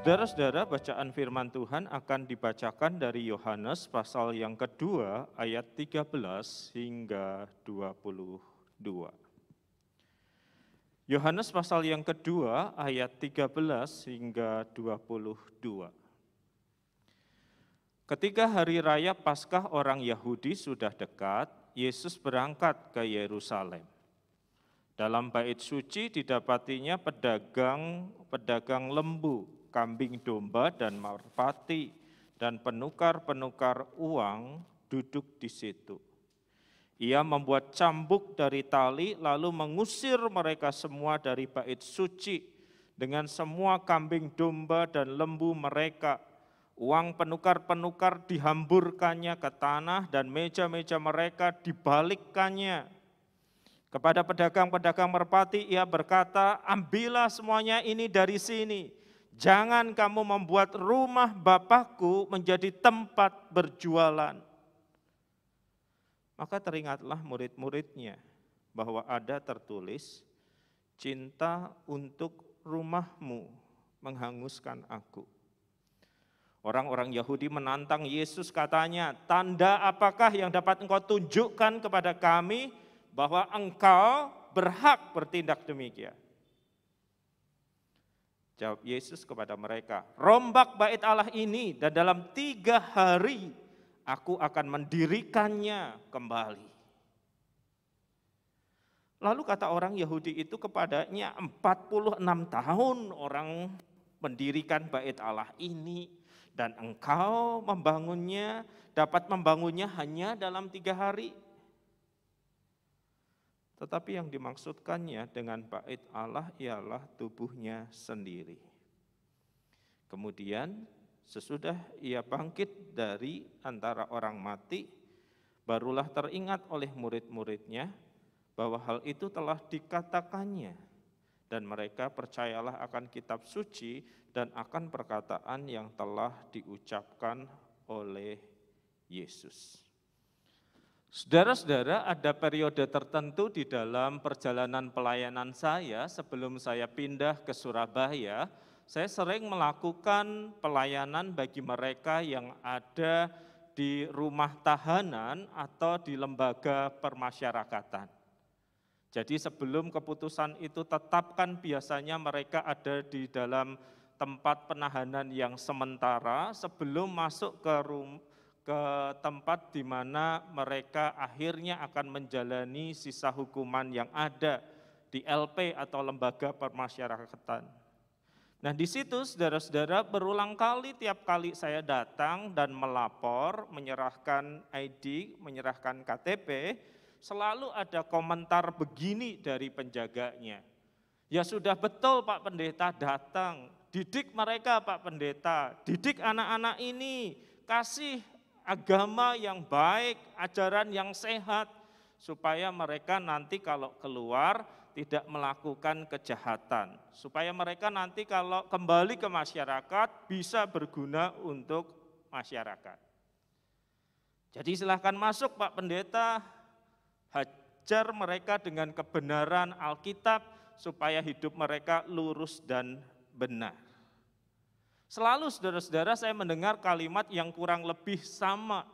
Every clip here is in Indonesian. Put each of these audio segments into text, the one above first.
Saudara-saudara, bacaan firman Tuhan akan dibacakan dari Yohanes pasal yang kedua ayat 13 hingga 22. Yohanes pasal yang kedua ayat 13 hingga 22. Ketika hari raya Paskah orang Yahudi sudah dekat, Yesus berangkat ke Yerusalem. Dalam bait suci didapatinya pedagang pedagang lembu kambing domba dan merpati dan penukar-penukar uang duduk di situ. Ia membuat cambuk dari tali lalu mengusir mereka semua dari bait suci dengan semua kambing domba dan lembu mereka. Uang penukar-penukar dihamburkannya ke tanah dan meja-meja mereka dibalikkannya. Kepada pedagang-pedagang merpati ia berkata, ambillah semuanya ini dari sini Jangan kamu membuat rumah Bapakku menjadi tempat berjualan. Maka teringatlah murid-muridnya bahwa ada tertulis, cinta untuk rumahmu menghanguskan aku. Orang-orang Yahudi menantang Yesus katanya, tanda apakah yang dapat engkau tunjukkan kepada kami bahwa engkau berhak bertindak demikian. Jawab Yesus kepada mereka, rombak bait Allah ini dan dalam tiga hari aku akan mendirikannya kembali. Lalu kata orang Yahudi itu kepadanya 46 tahun orang mendirikan bait Allah ini dan engkau membangunnya, dapat membangunnya hanya dalam tiga hari. Tetapi yang dimaksudkannya dengan bait Allah ialah tubuhnya sendiri. Kemudian sesudah ia bangkit dari antara orang mati, barulah teringat oleh murid-muridnya bahwa hal itu telah dikatakannya dan mereka percayalah akan kitab suci dan akan perkataan yang telah diucapkan oleh Yesus. Saudara-saudara, ada periode tertentu di dalam perjalanan pelayanan saya sebelum saya pindah ke Surabaya, saya sering melakukan pelayanan bagi mereka yang ada di rumah tahanan atau di lembaga permasyarakatan. Jadi sebelum keputusan itu tetapkan biasanya mereka ada di dalam tempat penahanan yang sementara sebelum masuk ke rumah ke tempat di mana mereka akhirnya akan menjalani sisa hukuman yang ada di LP atau lembaga permasyarakatan. Nah di situ saudara-saudara berulang kali tiap kali saya datang dan melapor, menyerahkan ID, menyerahkan KTP, selalu ada komentar begini dari penjaganya. Ya sudah betul Pak Pendeta datang, didik mereka Pak Pendeta, didik anak-anak ini, kasih agama yang baik, ajaran yang sehat, supaya mereka nanti kalau keluar tidak melakukan kejahatan, supaya mereka nanti kalau kembali ke masyarakat bisa berguna untuk masyarakat. Jadi silahkan masuk Pak Pendeta, hajar mereka dengan kebenaran Alkitab supaya hidup mereka lurus dan benar. Selalu saudara-saudara saya mendengar kalimat yang kurang lebih sama.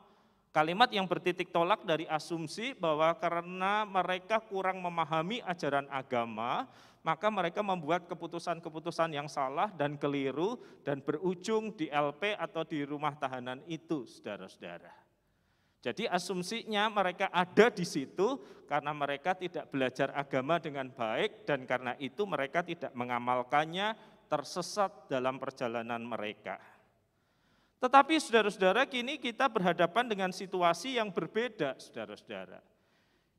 Kalimat yang bertitik tolak dari asumsi bahwa karena mereka kurang memahami ajaran agama, maka mereka membuat keputusan-keputusan yang salah dan keliru dan berujung di LP atau di rumah tahanan itu, saudara-saudara. Jadi asumsinya mereka ada di situ karena mereka tidak belajar agama dengan baik dan karena itu mereka tidak mengamalkannya tersesat dalam perjalanan mereka. Tetapi saudara-saudara kini kita berhadapan dengan situasi yang berbeda saudara-saudara.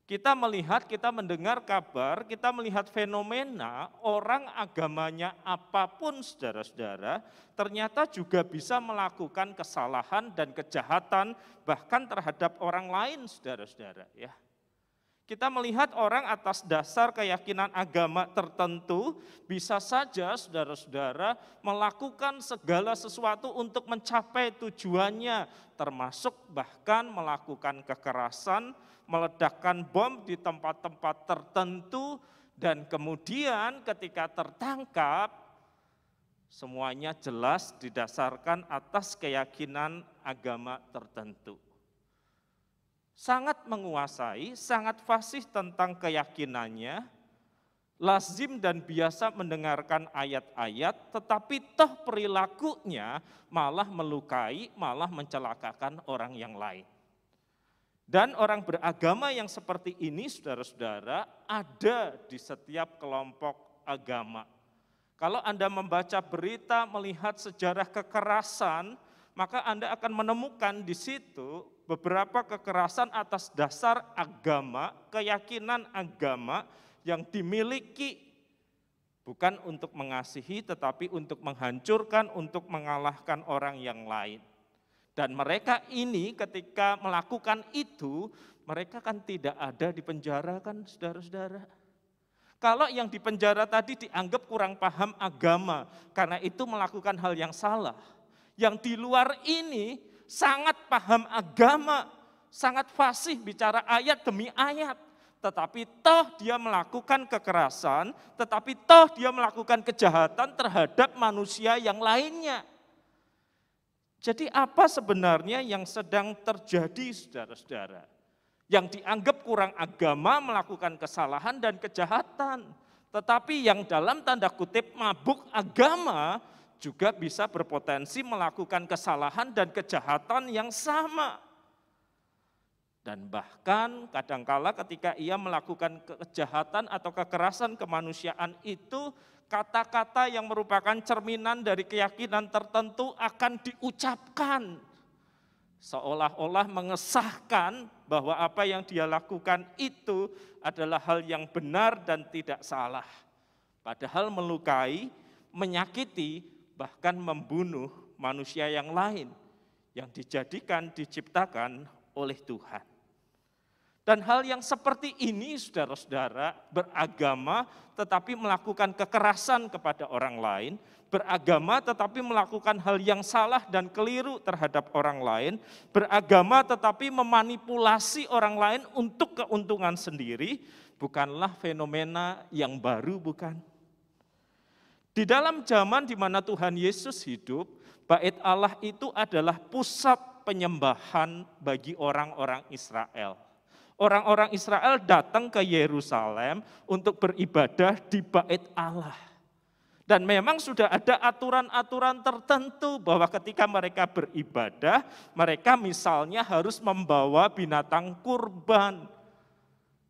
Kita melihat, kita mendengar kabar, kita melihat fenomena orang agamanya apa pun saudara-saudara, ternyata juga bisa melakukan kesalahan dan kejahatan bahkan terhadap orang lain saudara-saudara ya. Kita melihat orang atas dasar keyakinan agama tertentu bisa saja saudara-saudara melakukan segala sesuatu untuk mencapai tujuannya termasuk bahkan melakukan kekerasan, meledakkan bom di tempat-tempat tertentu dan kemudian ketika tertangkap Semuanya jelas didasarkan atas keyakinan agama tertentu. Sangat menguasai, sangat fasih tentang keyakinannya, lazim dan biasa mendengarkan ayat-ayat, tetapi toh perilakunya malah melukai, malah mencelakakan orang yang lain. Dan orang beragama yang seperti ini, saudara-saudara, ada di setiap kelompok agama. Kalau Anda membaca berita, melihat sejarah kekerasan, maka Anda akan menemukan di situ beberapa kekerasan atas dasar agama, keyakinan agama yang dimiliki bukan untuk mengasihi tetapi untuk menghancurkan, untuk mengalahkan orang yang lain. Dan mereka ini ketika melakukan itu, mereka kan tidak ada di penjara kan saudara-saudara. Kalau yang di penjara tadi dianggap kurang paham agama, karena itu melakukan hal yang salah. Yang di luar ini sangat paham agama, sangat fasih bicara ayat demi ayat. Tetapi toh dia melakukan kekerasan, tetapi toh dia melakukan kejahatan terhadap manusia yang lainnya. Jadi apa sebenarnya yang sedang terjadi saudara-saudara? Yang dianggap kurang agama melakukan kesalahan dan kejahatan. Tetapi yang dalam tanda kutip mabuk agama juga bisa berpotensi melakukan kesalahan dan kejahatan yang sama. Dan bahkan kadangkala ketika ia melakukan kejahatan atau kekerasan kemanusiaan itu kata-kata yang merupakan cerminan dari keyakinan tertentu akan diucapkan seolah-olah mengesahkan bahwa apa yang dia lakukan itu adalah hal yang benar dan tidak salah. Padahal melukai, menyakiti, bahkan membunuh manusia yang lain yang dijadikan, diciptakan oleh Tuhan. Dan hal yang seperti ini saudara-saudara beragama tetapi melakukan kekerasan kepada orang lain, beragama tetapi melakukan hal yang salah dan keliru terhadap orang lain, beragama tetapi memanipulasi orang lain untuk keuntungan sendiri, bukanlah fenomena yang baru bukan? Di dalam zaman di mana Tuhan Yesus hidup, bait Allah itu adalah pusat penyembahan bagi orang-orang Israel orang-orang Israel datang ke Yerusalem untuk beribadah di bait Allah. Dan memang sudah ada aturan-aturan tertentu bahwa ketika mereka beribadah, mereka misalnya harus membawa binatang kurban.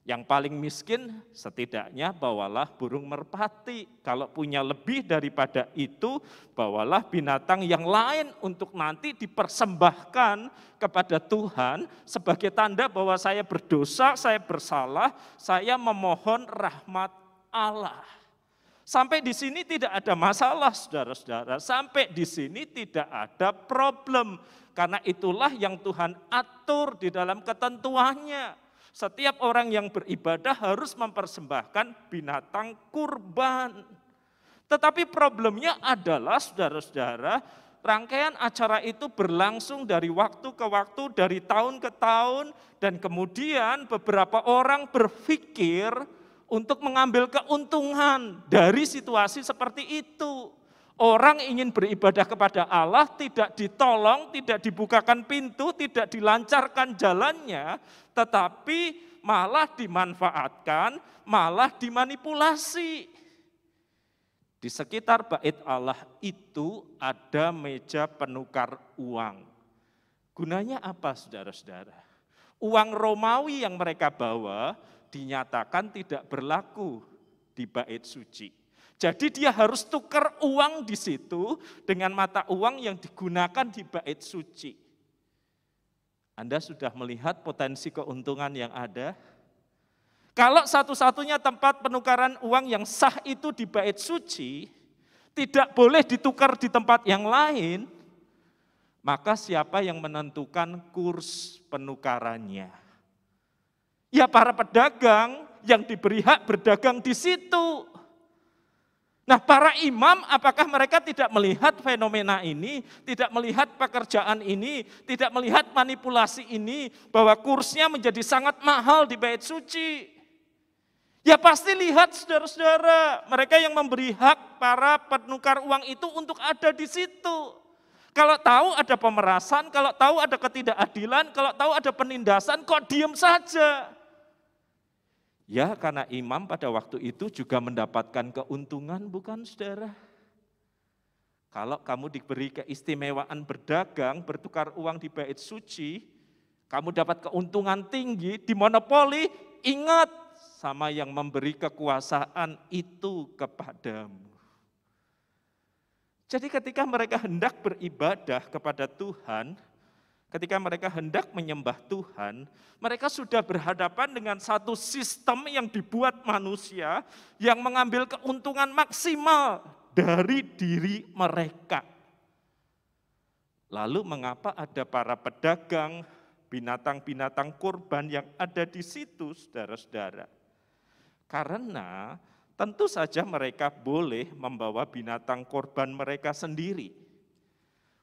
Yang paling miskin setidaknya bawalah burung merpati. Kalau punya lebih daripada itu, bawalah binatang yang lain untuk nanti dipersembahkan kepada Tuhan sebagai tanda bahwa saya berdosa, saya bersalah, saya memohon rahmat Allah. Sampai di sini tidak ada masalah, saudara-saudara. Sampai di sini tidak ada problem, karena itulah yang Tuhan atur di dalam ketentuannya setiap orang yang beribadah harus mempersembahkan binatang kurban. Tetapi problemnya adalah saudara-saudara, rangkaian acara itu berlangsung dari waktu ke waktu, dari tahun ke tahun, dan kemudian beberapa orang berpikir untuk mengambil keuntungan dari situasi seperti itu. Orang ingin beribadah kepada Allah tidak ditolong, tidak dibukakan pintu, tidak dilancarkan jalannya, tetapi malah dimanfaatkan, malah dimanipulasi. Di sekitar bait Allah itu ada meja penukar uang. Gunanya apa saudara-saudara? Uang Romawi yang mereka bawa dinyatakan tidak berlaku di bait suci. Jadi dia harus tukar uang di situ dengan mata uang yang digunakan di bait suci. Anda sudah melihat potensi keuntungan yang ada? Kalau satu-satunya tempat penukaran uang yang sah itu di bait suci, tidak boleh ditukar di tempat yang lain, maka siapa yang menentukan kurs penukarannya? Ya para pedagang yang diberi hak berdagang di situ. Nah, para imam apakah mereka tidak melihat fenomena ini, tidak melihat pekerjaan ini, tidak melihat manipulasi ini bahwa kursnya menjadi sangat mahal di bait suci? Ya pasti lihat saudara-saudara, mereka yang memberi hak para penukar uang itu untuk ada di situ. Kalau tahu ada pemerasan, kalau tahu ada ketidakadilan, kalau tahu ada penindasan, kok diem saja? Ya karena imam pada waktu itu juga mendapatkan keuntungan bukan saudara? Kalau kamu diberi keistimewaan berdagang, bertukar uang di bait suci, kamu dapat keuntungan tinggi di monopoli, ingat sama yang memberi kekuasaan itu kepadamu. Jadi ketika mereka hendak beribadah kepada Tuhan, ketika mereka hendak menyembah Tuhan, mereka sudah berhadapan dengan satu sistem yang dibuat manusia yang mengambil keuntungan maksimal dari diri mereka. Lalu mengapa ada para pedagang binatang-binatang kurban yang ada di situ, saudara-saudara? Karena tentu saja mereka boleh membawa binatang korban mereka sendiri.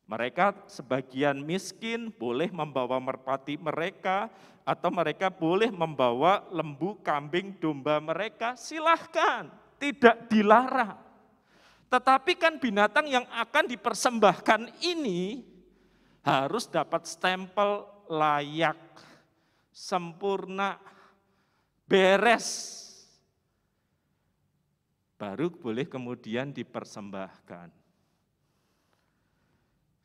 Mereka sebagian miskin boleh membawa merpati mereka, atau mereka boleh membawa lembu, kambing, domba mereka, silahkan, tidak dilarang. Tetapi kan binatang yang akan dipersembahkan ini harus dapat stempel layak, sempurna, beres, baru boleh kemudian dipersembahkan.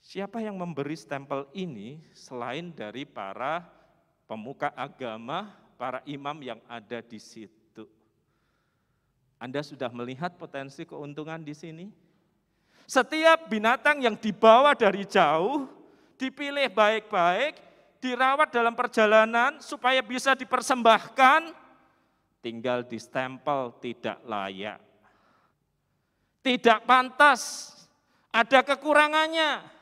Siapa yang memberi stempel ini selain dari para pemuka agama, para imam yang ada di situ? Anda sudah melihat potensi keuntungan di sini? Setiap binatang yang dibawa dari jauh, dipilih baik-baik, dirawat dalam perjalanan supaya bisa dipersembahkan, tinggal di stempel tidak layak tidak pantas, ada kekurangannya.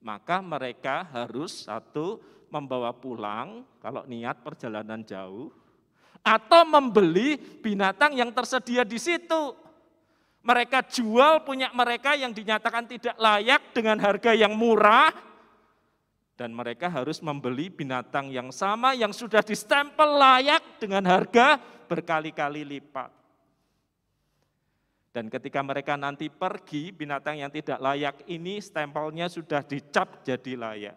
Maka mereka harus satu membawa pulang kalau niat perjalanan jauh atau membeli binatang yang tersedia di situ. Mereka jual punya mereka yang dinyatakan tidak layak dengan harga yang murah dan mereka harus membeli binatang yang sama yang sudah distempel layak dengan harga berkali-kali lipat. Dan ketika mereka nanti pergi, binatang yang tidak layak ini stempelnya sudah dicap jadi layak.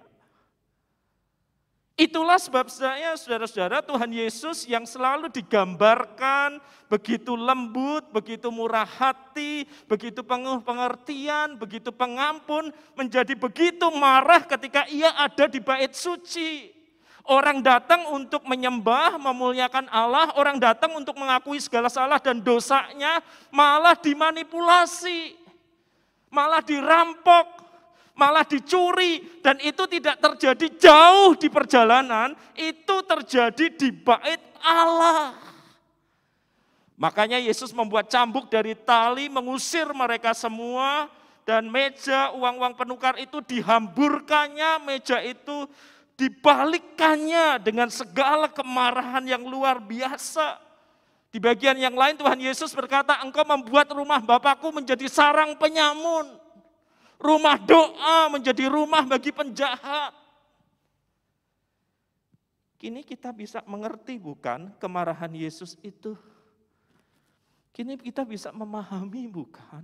Itulah sebab saya, saudara-saudara, Tuhan Yesus yang selalu digambarkan begitu lembut, begitu murah hati, begitu penuh pengertian, begitu pengampun, menjadi begitu marah ketika ia ada di bait suci. Orang datang untuk menyembah, memuliakan Allah, orang datang untuk mengakui segala salah dan dosanya, malah dimanipulasi, malah dirampok, malah dicuri, dan itu tidak terjadi jauh di perjalanan, itu terjadi di bait Allah. Makanya Yesus membuat cambuk dari tali, mengusir mereka semua, dan meja uang-uang penukar itu dihamburkannya, meja itu dibalikkannya dengan segala kemarahan yang luar biasa. Di bagian yang lain Tuhan Yesus berkata, engkau membuat rumah Bapakku menjadi sarang penyamun. Rumah doa menjadi rumah bagi penjahat. Kini kita bisa mengerti bukan kemarahan Yesus itu. Kini kita bisa memahami bukan.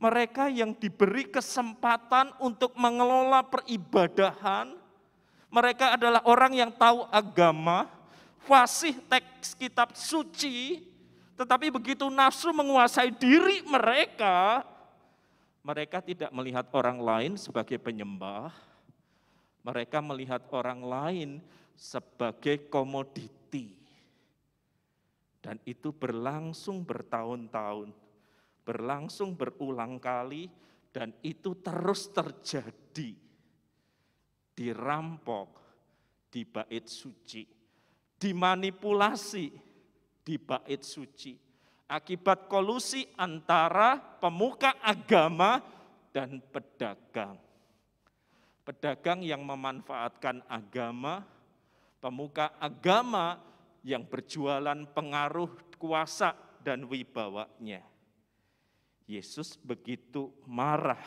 Mereka yang diberi kesempatan untuk mengelola peribadahan, mereka adalah orang yang tahu agama, fasih teks kitab suci, tetapi begitu nafsu menguasai diri mereka, mereka tidak melihat orang lain sebagai penyembah, mereka melihat orang lain sebagai komoditi. Dan itu berlangsung bertahun-tahun, berlangsung berulang kali, dan itu terus terjadi dirampok di bait suci, dimanipulasi di bait suci. Akibat kolusi antara pemuka agama dan pedagang. Pedagang yang memanfaatkan agama, pemuka agama yang berjualan pengaruh kuasa dan wibawanya. Yesus begitu marah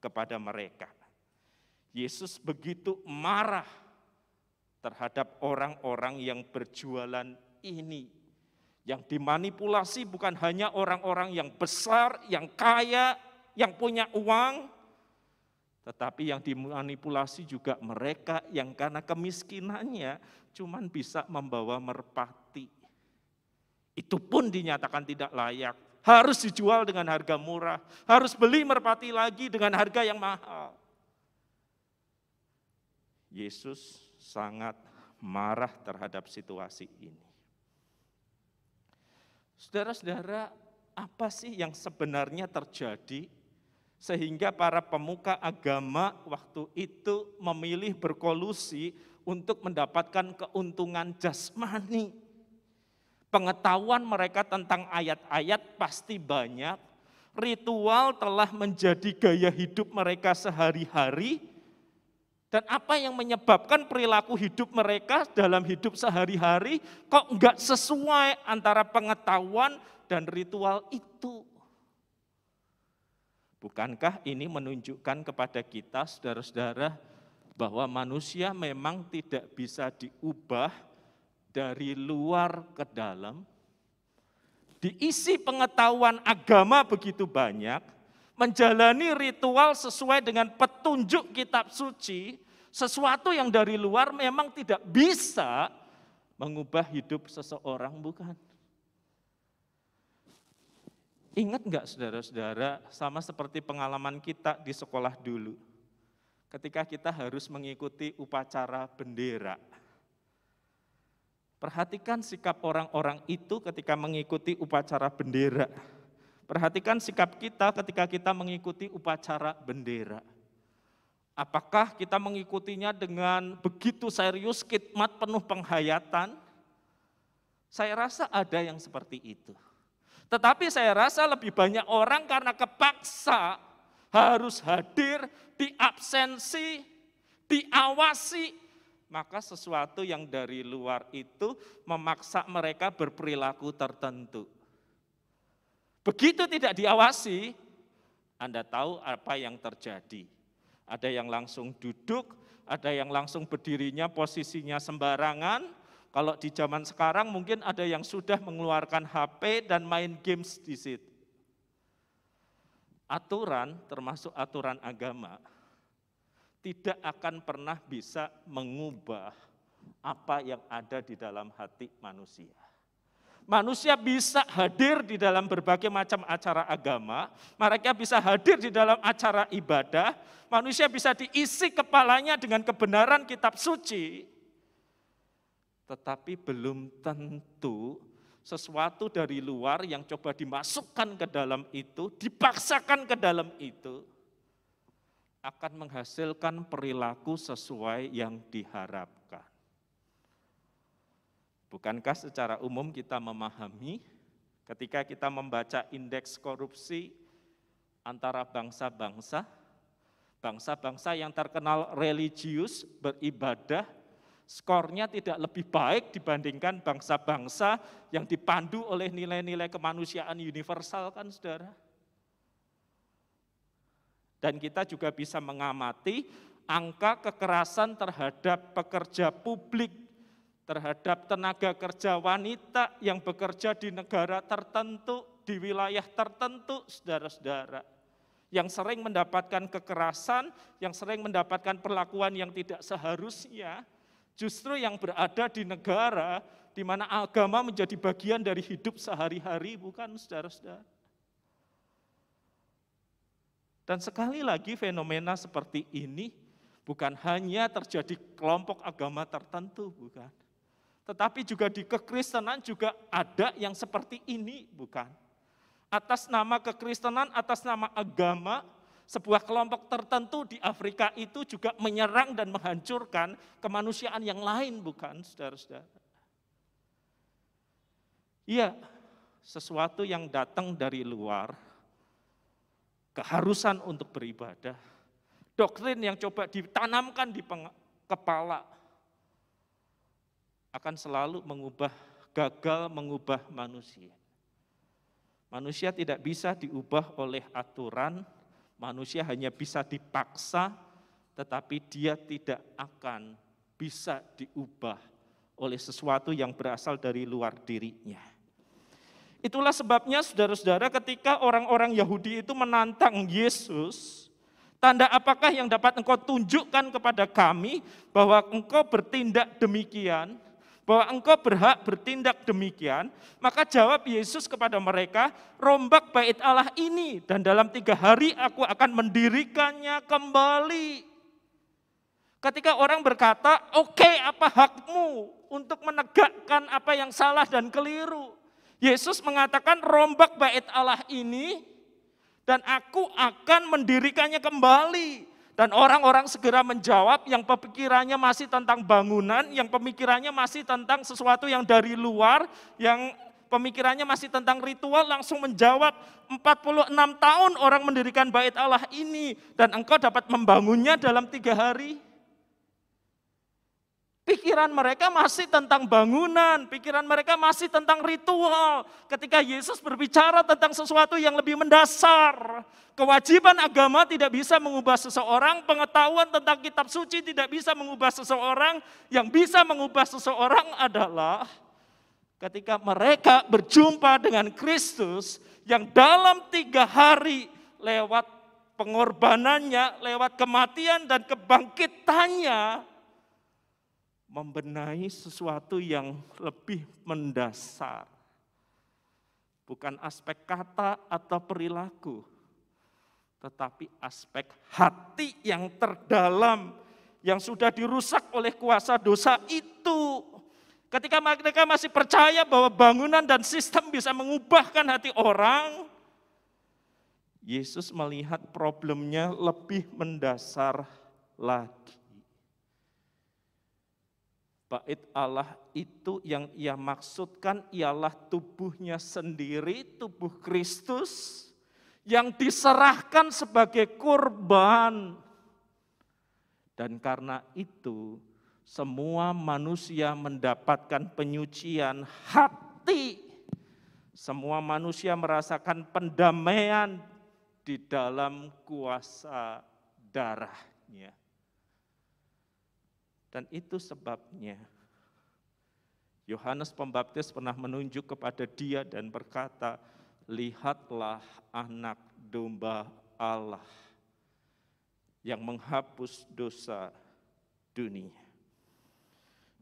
kepada mereka. Yesus begitu marah terhadap orang-orang yang berjualan ini. Yang dimanipulasi bukan hanya orang-orang yang besar, yang kaya, yang punya uang, tetapi yang dimanipulasi juga mereka yang karena kemiskinannya cuman bisa membawa merpati. Itu pun dinyatakan tidak layak. Harus dijual dengan harga murah. Harus beli merpati lagi dengan harga yang mahal. Yesus sangat marah terhadap situasi ini. Saudara-saudara, apa sih yang sebenarnya terjadi sehingga para pemuka agama waktu itu memilih berkolusi untuk mendapatkan keuntungan jasmani. Pengetahuan mereka tentang ayat-ayat pasti banyak, ritual telah menjadi gaya hidup mereka sehari-hari, dan apa yang menyebabkan perilaku hidup mereka dalam hidup sehari-hari kok enggak sesuai antara pengetahuan dan ritual itu. Bukankah ini menunjukkan kepada kita saudara-saudara bahwa manusia memang tidak bisa diubah dari luar ke dalam? Diisi pengetahuan agama begitu banyak, menjalani ritual sesuai dengan petunjuk kitab suci, sesuatu yang dari luar memang tidak bisa mengubah hidup seseorang, bukan? Ingat enggak saudara-saudara, sama seperti pengalaman kita di sekolah dulu. Ketika kita harus mengikuti upacara bendera. Perhatikan sikap orang-orang itu ketika mengikuti upacara bendera Perhatikan sikap kita ketika kita mengikuti upacara bendera. Apakah kita mengikutinya dengan begitu serius, khidmat penuh penghayatan? Saya rasa ada yang seperti itu. Tetapi saya rasa lebih banyak orang karena kepaksa harus hadir, diabsensi, diawasi, maka sesuatu yang dari luar itu memaksa mereka berperilaku tertentu. Begitu tidak diawasi, Anda tahu apa yang terjadi. Ada yang langsung duduk, ada yang langsung berdirinya posisinya sembarangan. Kalau di zaman sekarang mungkin ada yang sudah mengeluarkan HP dan main games di situ. Aturan, termasuk aturan agama, tidak akan pernah bisa mengubah apa yang ada di dalam hati manusia. Manusia bisa hadir di dalam berbagai macam acara agama, mereka bisa hadir di dalam acara ibadah, manusia bisa diisi kepalanya dengan kebenaran kitab suci, tetapi belum tentu sesuatu dari luar yang coba dimasukkan ke dalam itu, dipaksakan ke dalam itu, akan menghasilkan perilaku sesuai yang diharapkan. Bukankah secara umum kita memahami ketika kita membaca indeks korupsi antara bangsa-bangsa, bangsa-bangsa yang terkenal religius, beribadah, skornya tidak lebih baik dibandingkan bangsa-bangsa yang dipandu oleh nilai-nilai kemanusiaan universal kan saudara. Dan kita juga bisa mengamati angka kekerasan terhadap pekerja publik terhadap tenaga kerja wanita yang bekerja di negara tertentu, di wilayah tertentu, saudara-saudara. Yang sering mendapatkan kekerasan, yang sering mendapatkan perlakuan yang tidak seharusnya, justru yang berada di negara di mana agama menjadi bagian dari hidup sehari-hari, bukan saudara-saudara. Dan sekali lagi fenomena seperti ini bukan hanya terjadi kelompok agama tertentu, bukan tetapi juga di kekristenan juga ada yang seperti ini, bukan? Atas nama kekristenan, atas nama agama, sebuah kelompok tertentu di Afrika itu juga menyerang dan menghancurkan kemanusiaan yang lain, bukan, saudara-saudara? Iya, sesuatu yang datang dari luar, keharusan untuk beribadah, doktrin yang coba ditanamkan di kepala, akan selalu mengubah, gagal mengubah manusia. Manusia tidak bisa diubah oleh aturan, manusia hanya bisa dipaksa, tetapi dia tidak akan bisa diubah oleh sesuatu yang berasal dari luar dirinya. Itulah sebabnya saudara-saudara ketika orang-orang Yahudi itu menantang Yesus, tanda apakah yang dapat engkau tunjukkan kepada kami bahwa engkau bertindak demikian, bahwa engkau berhak bertindak demikian, maka jawab Yesus kepada mereka, rombak bait Allah ini dan dalam tiga hari aku akan mendirikannya kembali. Ketika orang berkata, oke okay, apa hakmu untuk menegakkan apa yang salah dan keliru? Yesus mengatakan rombak bait Allah ini dan aku akan mendirikannya kembali. Dan orang-orang segera menjawab yang pemikirannya masih tentang bangunan, yang pemikirannya masih tentang sesuatu yang dari luar, yang pemikirannya masih tentang ritual langsung menjawab 46 tahun orang mendirikan bait Allah ini dan engkau dapat membangunnya dalam tiga hari. Pikiran mereka masih tentang bangunan, pikiran mereka masih tentang ritual. Ketika Yesus berbicara tentang sesuatu yang lebih mendasar, kewajiban agama tidak bisa mengubah seseorang, pengetahuan tentang kitab suci tidak bisa mengubah seseorang, yang bisa mengubah seseorang adalah ketika mereka berjumpa dengan Kristus yang dalam tiga hari lewat pengorbanannya, lewat kematian dan kebangkitannya, membenahi sesuatu yang lebih mendasar. Bukan aspek kata atau perilaku, tetapi aspek hati yang terdalam yang sudah dirusak oleh kuasa dosa itu. Ketika mereka masih percaya bahwa bangunan dan sistem bisa mengubahkan hati orang, Yesus melihat problemnya lebih mendasar lagi. Bait Allah itu yang ia maksudkan ialah tubuhnya sendiri, tubuh Kristus yang diserahkan sebagai kurban. Dan karena itu semua manusia mendapatkan penyucian hati. Semua manusia merasakan pendamaian di dalam kuasa darahnya. Dan itu sebabnya Yohanes Pembaptis pernah menunjuk kepada dia dan berkata, "Lihatlah anak domba Allah yang menghapus dosa dunia."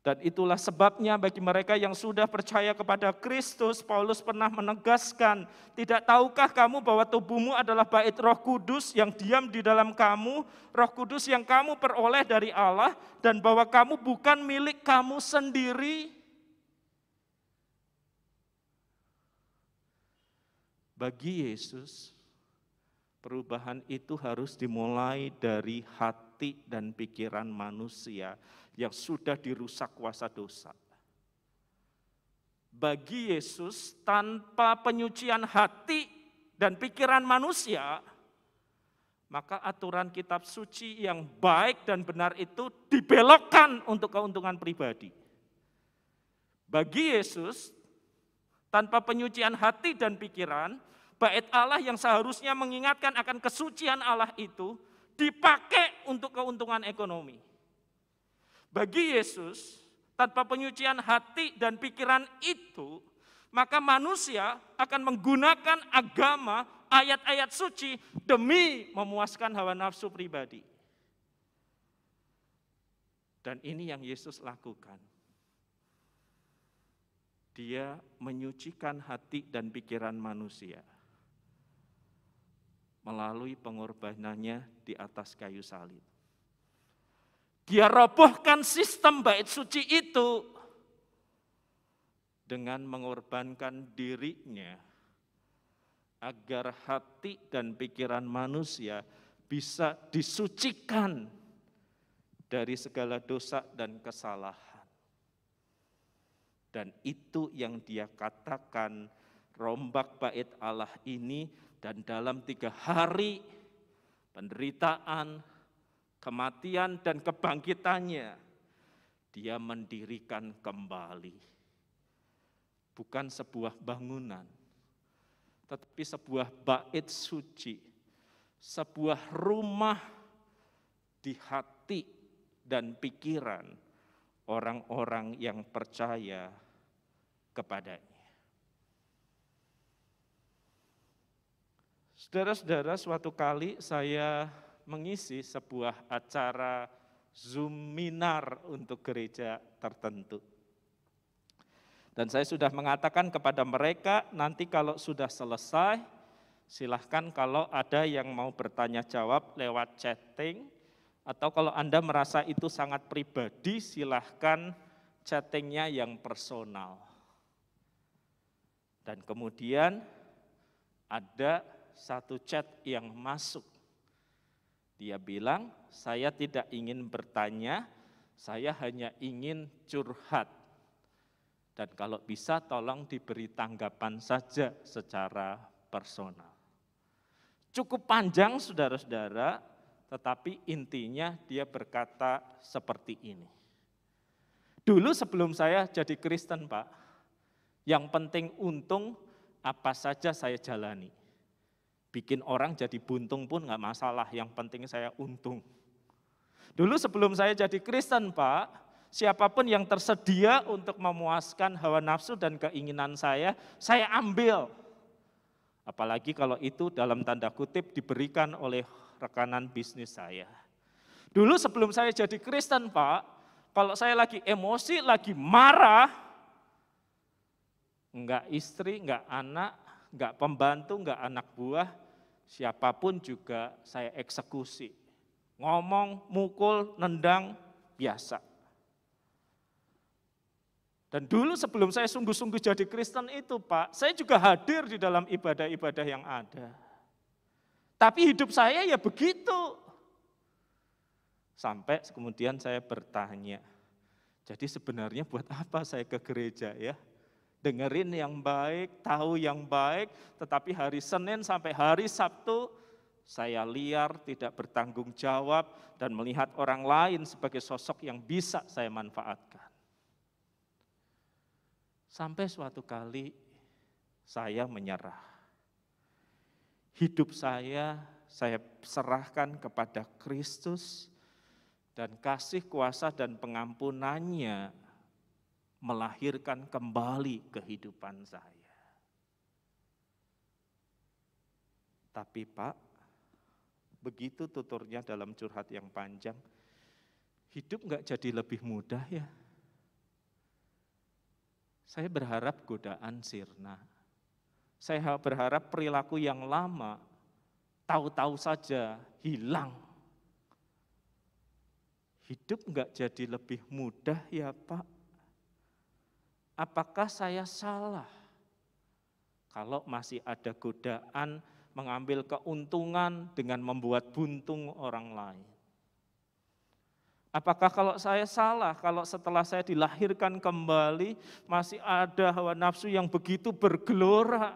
Dan itulah sebabnya bagi mereka yang sudah percaya kepada Kristus, Paulus pernah menegaskan, tidak tahukah kamu bahwa tubuhmu adalah bait roh kudus yang diam di dalam kamu, roh kudus yang kamu peroleh dari Allah, dan bahwa kamu bukan milik kamu sendiri. Bagi Yesus, perubahan itu harus dimulai dari hati dan pikiran manusia yang sudah dirusak kuasa dosa. Bagi Yesus, tanpa penyucian hati dan pikiran manusia, maka aturan kitab suci yang baik dan benar itu dibelokkan untuk keuntungan pribadi. Bagi Yesus, tanpa penyucian hati dan pikiran, bait Allah yang seharusnya mengingatkan akan kesucian Allah itu dipakai untuk keuntungan ekonomi. Bagi Yesus, tanpa penyucian hati dan pikiran itu, maka manusia akan menggunakan agama, ayat-ayat suci demi memuaskan hawa nafsu pribadi. Dan ini yang Yesus lakukan. Dia menyucikan hati dan pikiran manusia melalui pengorbanannya di atas kayu salib. Dia robohkan sistem bait suci itu dengan mengorbankan dirinya agar hati dan pikiran manusia bisa disucikan dari segala dosa dan kesalahan. Dan itu yang dia katakan rombak bait Allah ini dan dalam tiga hari penderitaan, kematian dan kebangkitannya, dia mendirikan kembali. Bukan sebuah bangunan, tetapi sebuah bait suci, sebuah rumah di hati dan pikiran orang-orang yang percaya kepadanya. Saudara-saudara, suatu kali saya mengisi sebuah acara Zoom minar untuk gereja tertentu. Dan saya sudah mengatakan kepada mereka, nanti kalau sudah selesai, silahkan kalau ada yang mau bertanya jawab lewat chatting, atau kalau Anda merasa itu sangat pribadi, silahkan chattingnya yang personal. Dan kemudian ada satu chat yang masuk. Dia bilang, saya tidak ingin bertanya, saya hanya ingin curhat dan kalau bisa tolong diberi tanggapan saja secara personal. Cukup panjang saudara-saudara, tetapi intinya dia berkata seperti ini. Dulu sebelum saya jadi Kristen Pak, yang penting untung apa saja saya jalani. Bikin orang jadi buntung pun nggak masalah, yang penting saya untung. Dulu sebelum saya jadi Kristen Pak, siapa pun yang tersedia untuk memuaskan hawa nafsu dan keinginan saya, saya ambil. Apalagi kalau itu dalam tanda kutip diberikan oleh rekanan bisnis saya. Dulu sebelum saya jadi Kristen Pak, kalau saya lagi emosi, lagi marah, enggak istri, enggak anak, enggak pembantu, enggak anak buah, siapa pun juga saya eksekusi. Ngomong, mukul, nendang, biasa. Dan dulu sebelum saya sungguh-sungguh jadi Kristen itu Pak, saya juga hadir di dalam ibadah-ibadah yang ada. Tapi hidup saya ya begitu. Sampai kemudian saya bertanya, jadi sebenarnya buat apa saya ke gereja ya? Dengerin yang baik, tahu yang baik, tetapi hari Senin sampai hari Sabtu saya liar, tidak bertanggung jawab, dan melihat orang lain sebagai sosok yang bisa saya manfaatkan. Sampai suatu kali saya menyerah. Hidup saya saya serahkan kepada Kristus dan kasih kuasa dan pengampunannya melahirkan kembali kehidupan saya. Tapi Pak, begitu tuturnya dalam curhat yang panjang, hidup nggak jadi lebih mudah ya? Saya berharap godaan sirna. Saya berharap perilaku yang lama tahu-tahu saja hilang. Hidup enggak jadi lebih mudah ya Pak? Apakah saya salah? Kalau masih ada godaan mengambil keuntungan dengan membuat buntung orang lain. Apakah kalau saya salah, kalau setelah saya dilahirkan kembali masih ada hawa nafsu yang begitu bergelora?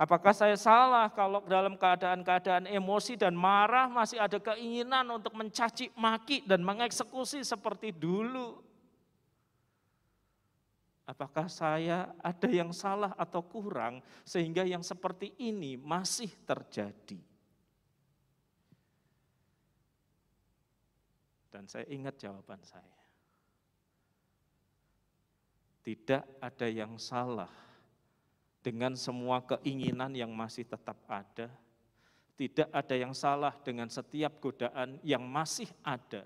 Apakah saya salah kalau dalam keadaan-keadaan emosi dan marah masih ada keinginan untuk mencaci maki dan mengeksekusi seperti dulu? Apakah saya ada yang salah atau kurang sehingga yang seperti ini masih terjadi? Dan saya ingat jawaban saya. Tidak ada yang salah dengan semua keinginan yang masih tetap ada. Tidak ada yang salah dengan setiap godaan yang masih ada.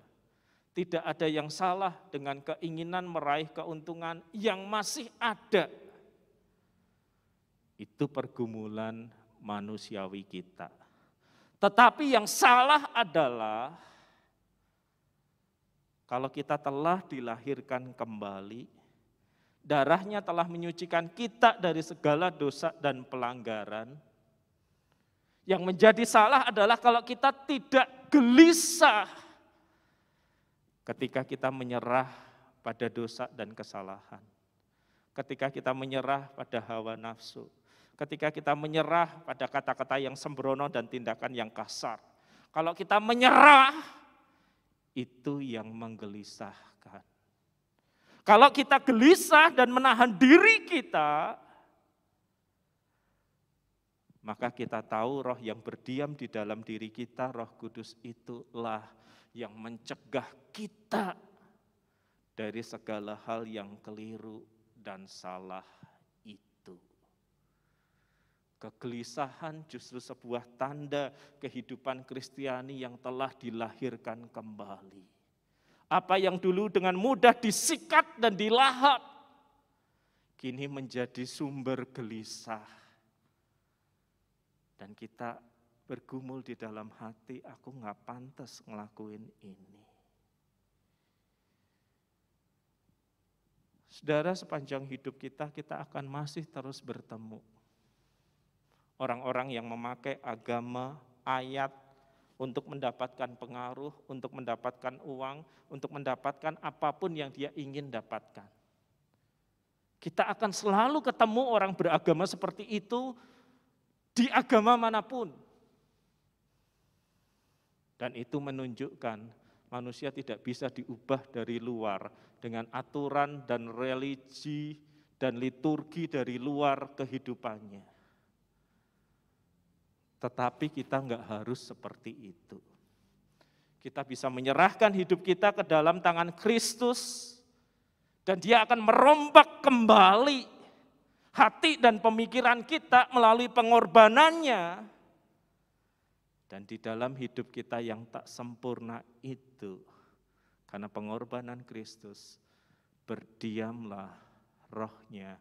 Tidak ada yang salah dengan keinginan meraih keuntungan yang masih ada. Itu pergumulan manusiawi kita. Tetapi yang salah adalah kalau kita telah dilahirkan kembali, darahnya telah menyucikan kita dari segala dosa dan pelanggaran. Yang menjadi salah adalah kalau kita tidak gelisah ketika kita menyerah pada dosa dan kesalahan. Ketika kita menyerah pada hawa nafsu. Ketika kita menyerah pada kata-kata yang sembrono dan tindakan yang kasar. Kalau kita menyerah itu yang menggelisahkan. Kalau kita gelisah dan menahan diri kita, maka kita tahu roh yang berdiam di dalam diri kita, roh kudus itulah yang mencegah kita dari segala hal yang keliru dan salah itu. Kegelisahan justru sebuah tanda kehidupan Kristiani yang telah dilahirkan kembali. Apa yang dulu dengan mudah disikat dan dilahap, kini menjadi sumber gelisah. Dan kita bergumul di dalam hati, aku nggak pantas ngelakuin ini. Saudara, sepanjang hidup kita, kita akan masih terus bertemu orang-orang yang memakai agama, ayat untuk mendapatkan pengaruh, untuk mendapatkan uang, untuk mendapatkan apa pun yang dia ingin dapatkan. Kita akan selalu ketemu orang beragama seperti itu di agama mana pun. Dan itu menunjukkan manusia tidak bisa diubah dari luar dengan aturan dan religi dan liturgi dari luar kehidupannya. Tetapi kita nggak harus seperti itu. Kita bisa menyerahkan hidup kita ke dalam tangan Kristus dan dia akan merombak kembali hati dan pemikiran kita melalui pengorbanannya. Dan di dalam hidup kita yang tak sempurna itu, karena pengorbanan Kristus, berdiamlah rohnya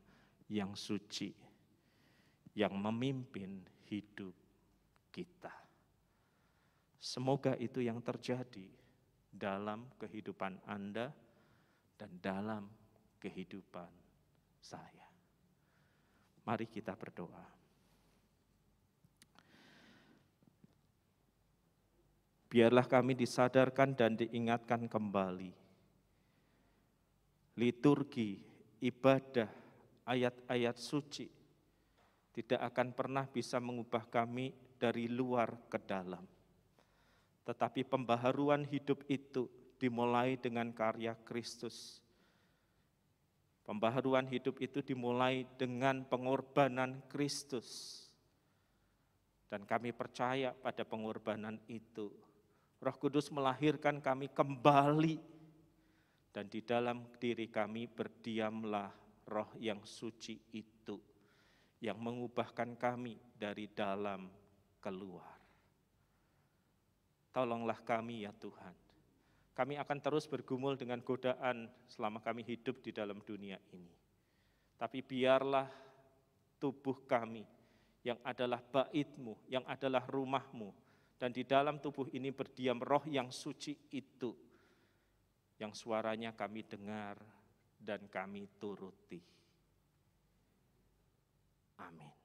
yang suci, yang memimpin hidup kita. Semoga itu yang terjadi dalam kehidupan Anda dan dalam kehidupan saya. Mari kita berdoa. Biarlah kami disadarkan dan diingatkan kembali. Liturgi, ibadah, ayat-ayat suci tidak akan pernah bisa mengubah kami dari luar ke dalam. Tetapi pembaharuan hidup itu dimulai dengan karya Kristus. Pembaharuan hidup itu dimulai dengan pengorbanan Kristus. Dan kami percaya pada pengorbanan itu. Roh Kudus melahirkan kami kembali dan di dalam diri kami berdiamlah roh yang suci itu yang mengubahkan kami dari dalam keluar. Tolonglah kami ya Tuhan. Kami akan terus bergumul dengan godaan selama kami hidup di dalam dunia ini. Tapi biarlah tubuh kami yang adalah baitmu, yang adalah rumahmu, dan di dalam tubuh ini berdiam roh yang suci itu, yang suaranya kami dengar dan kami turuti. Amin.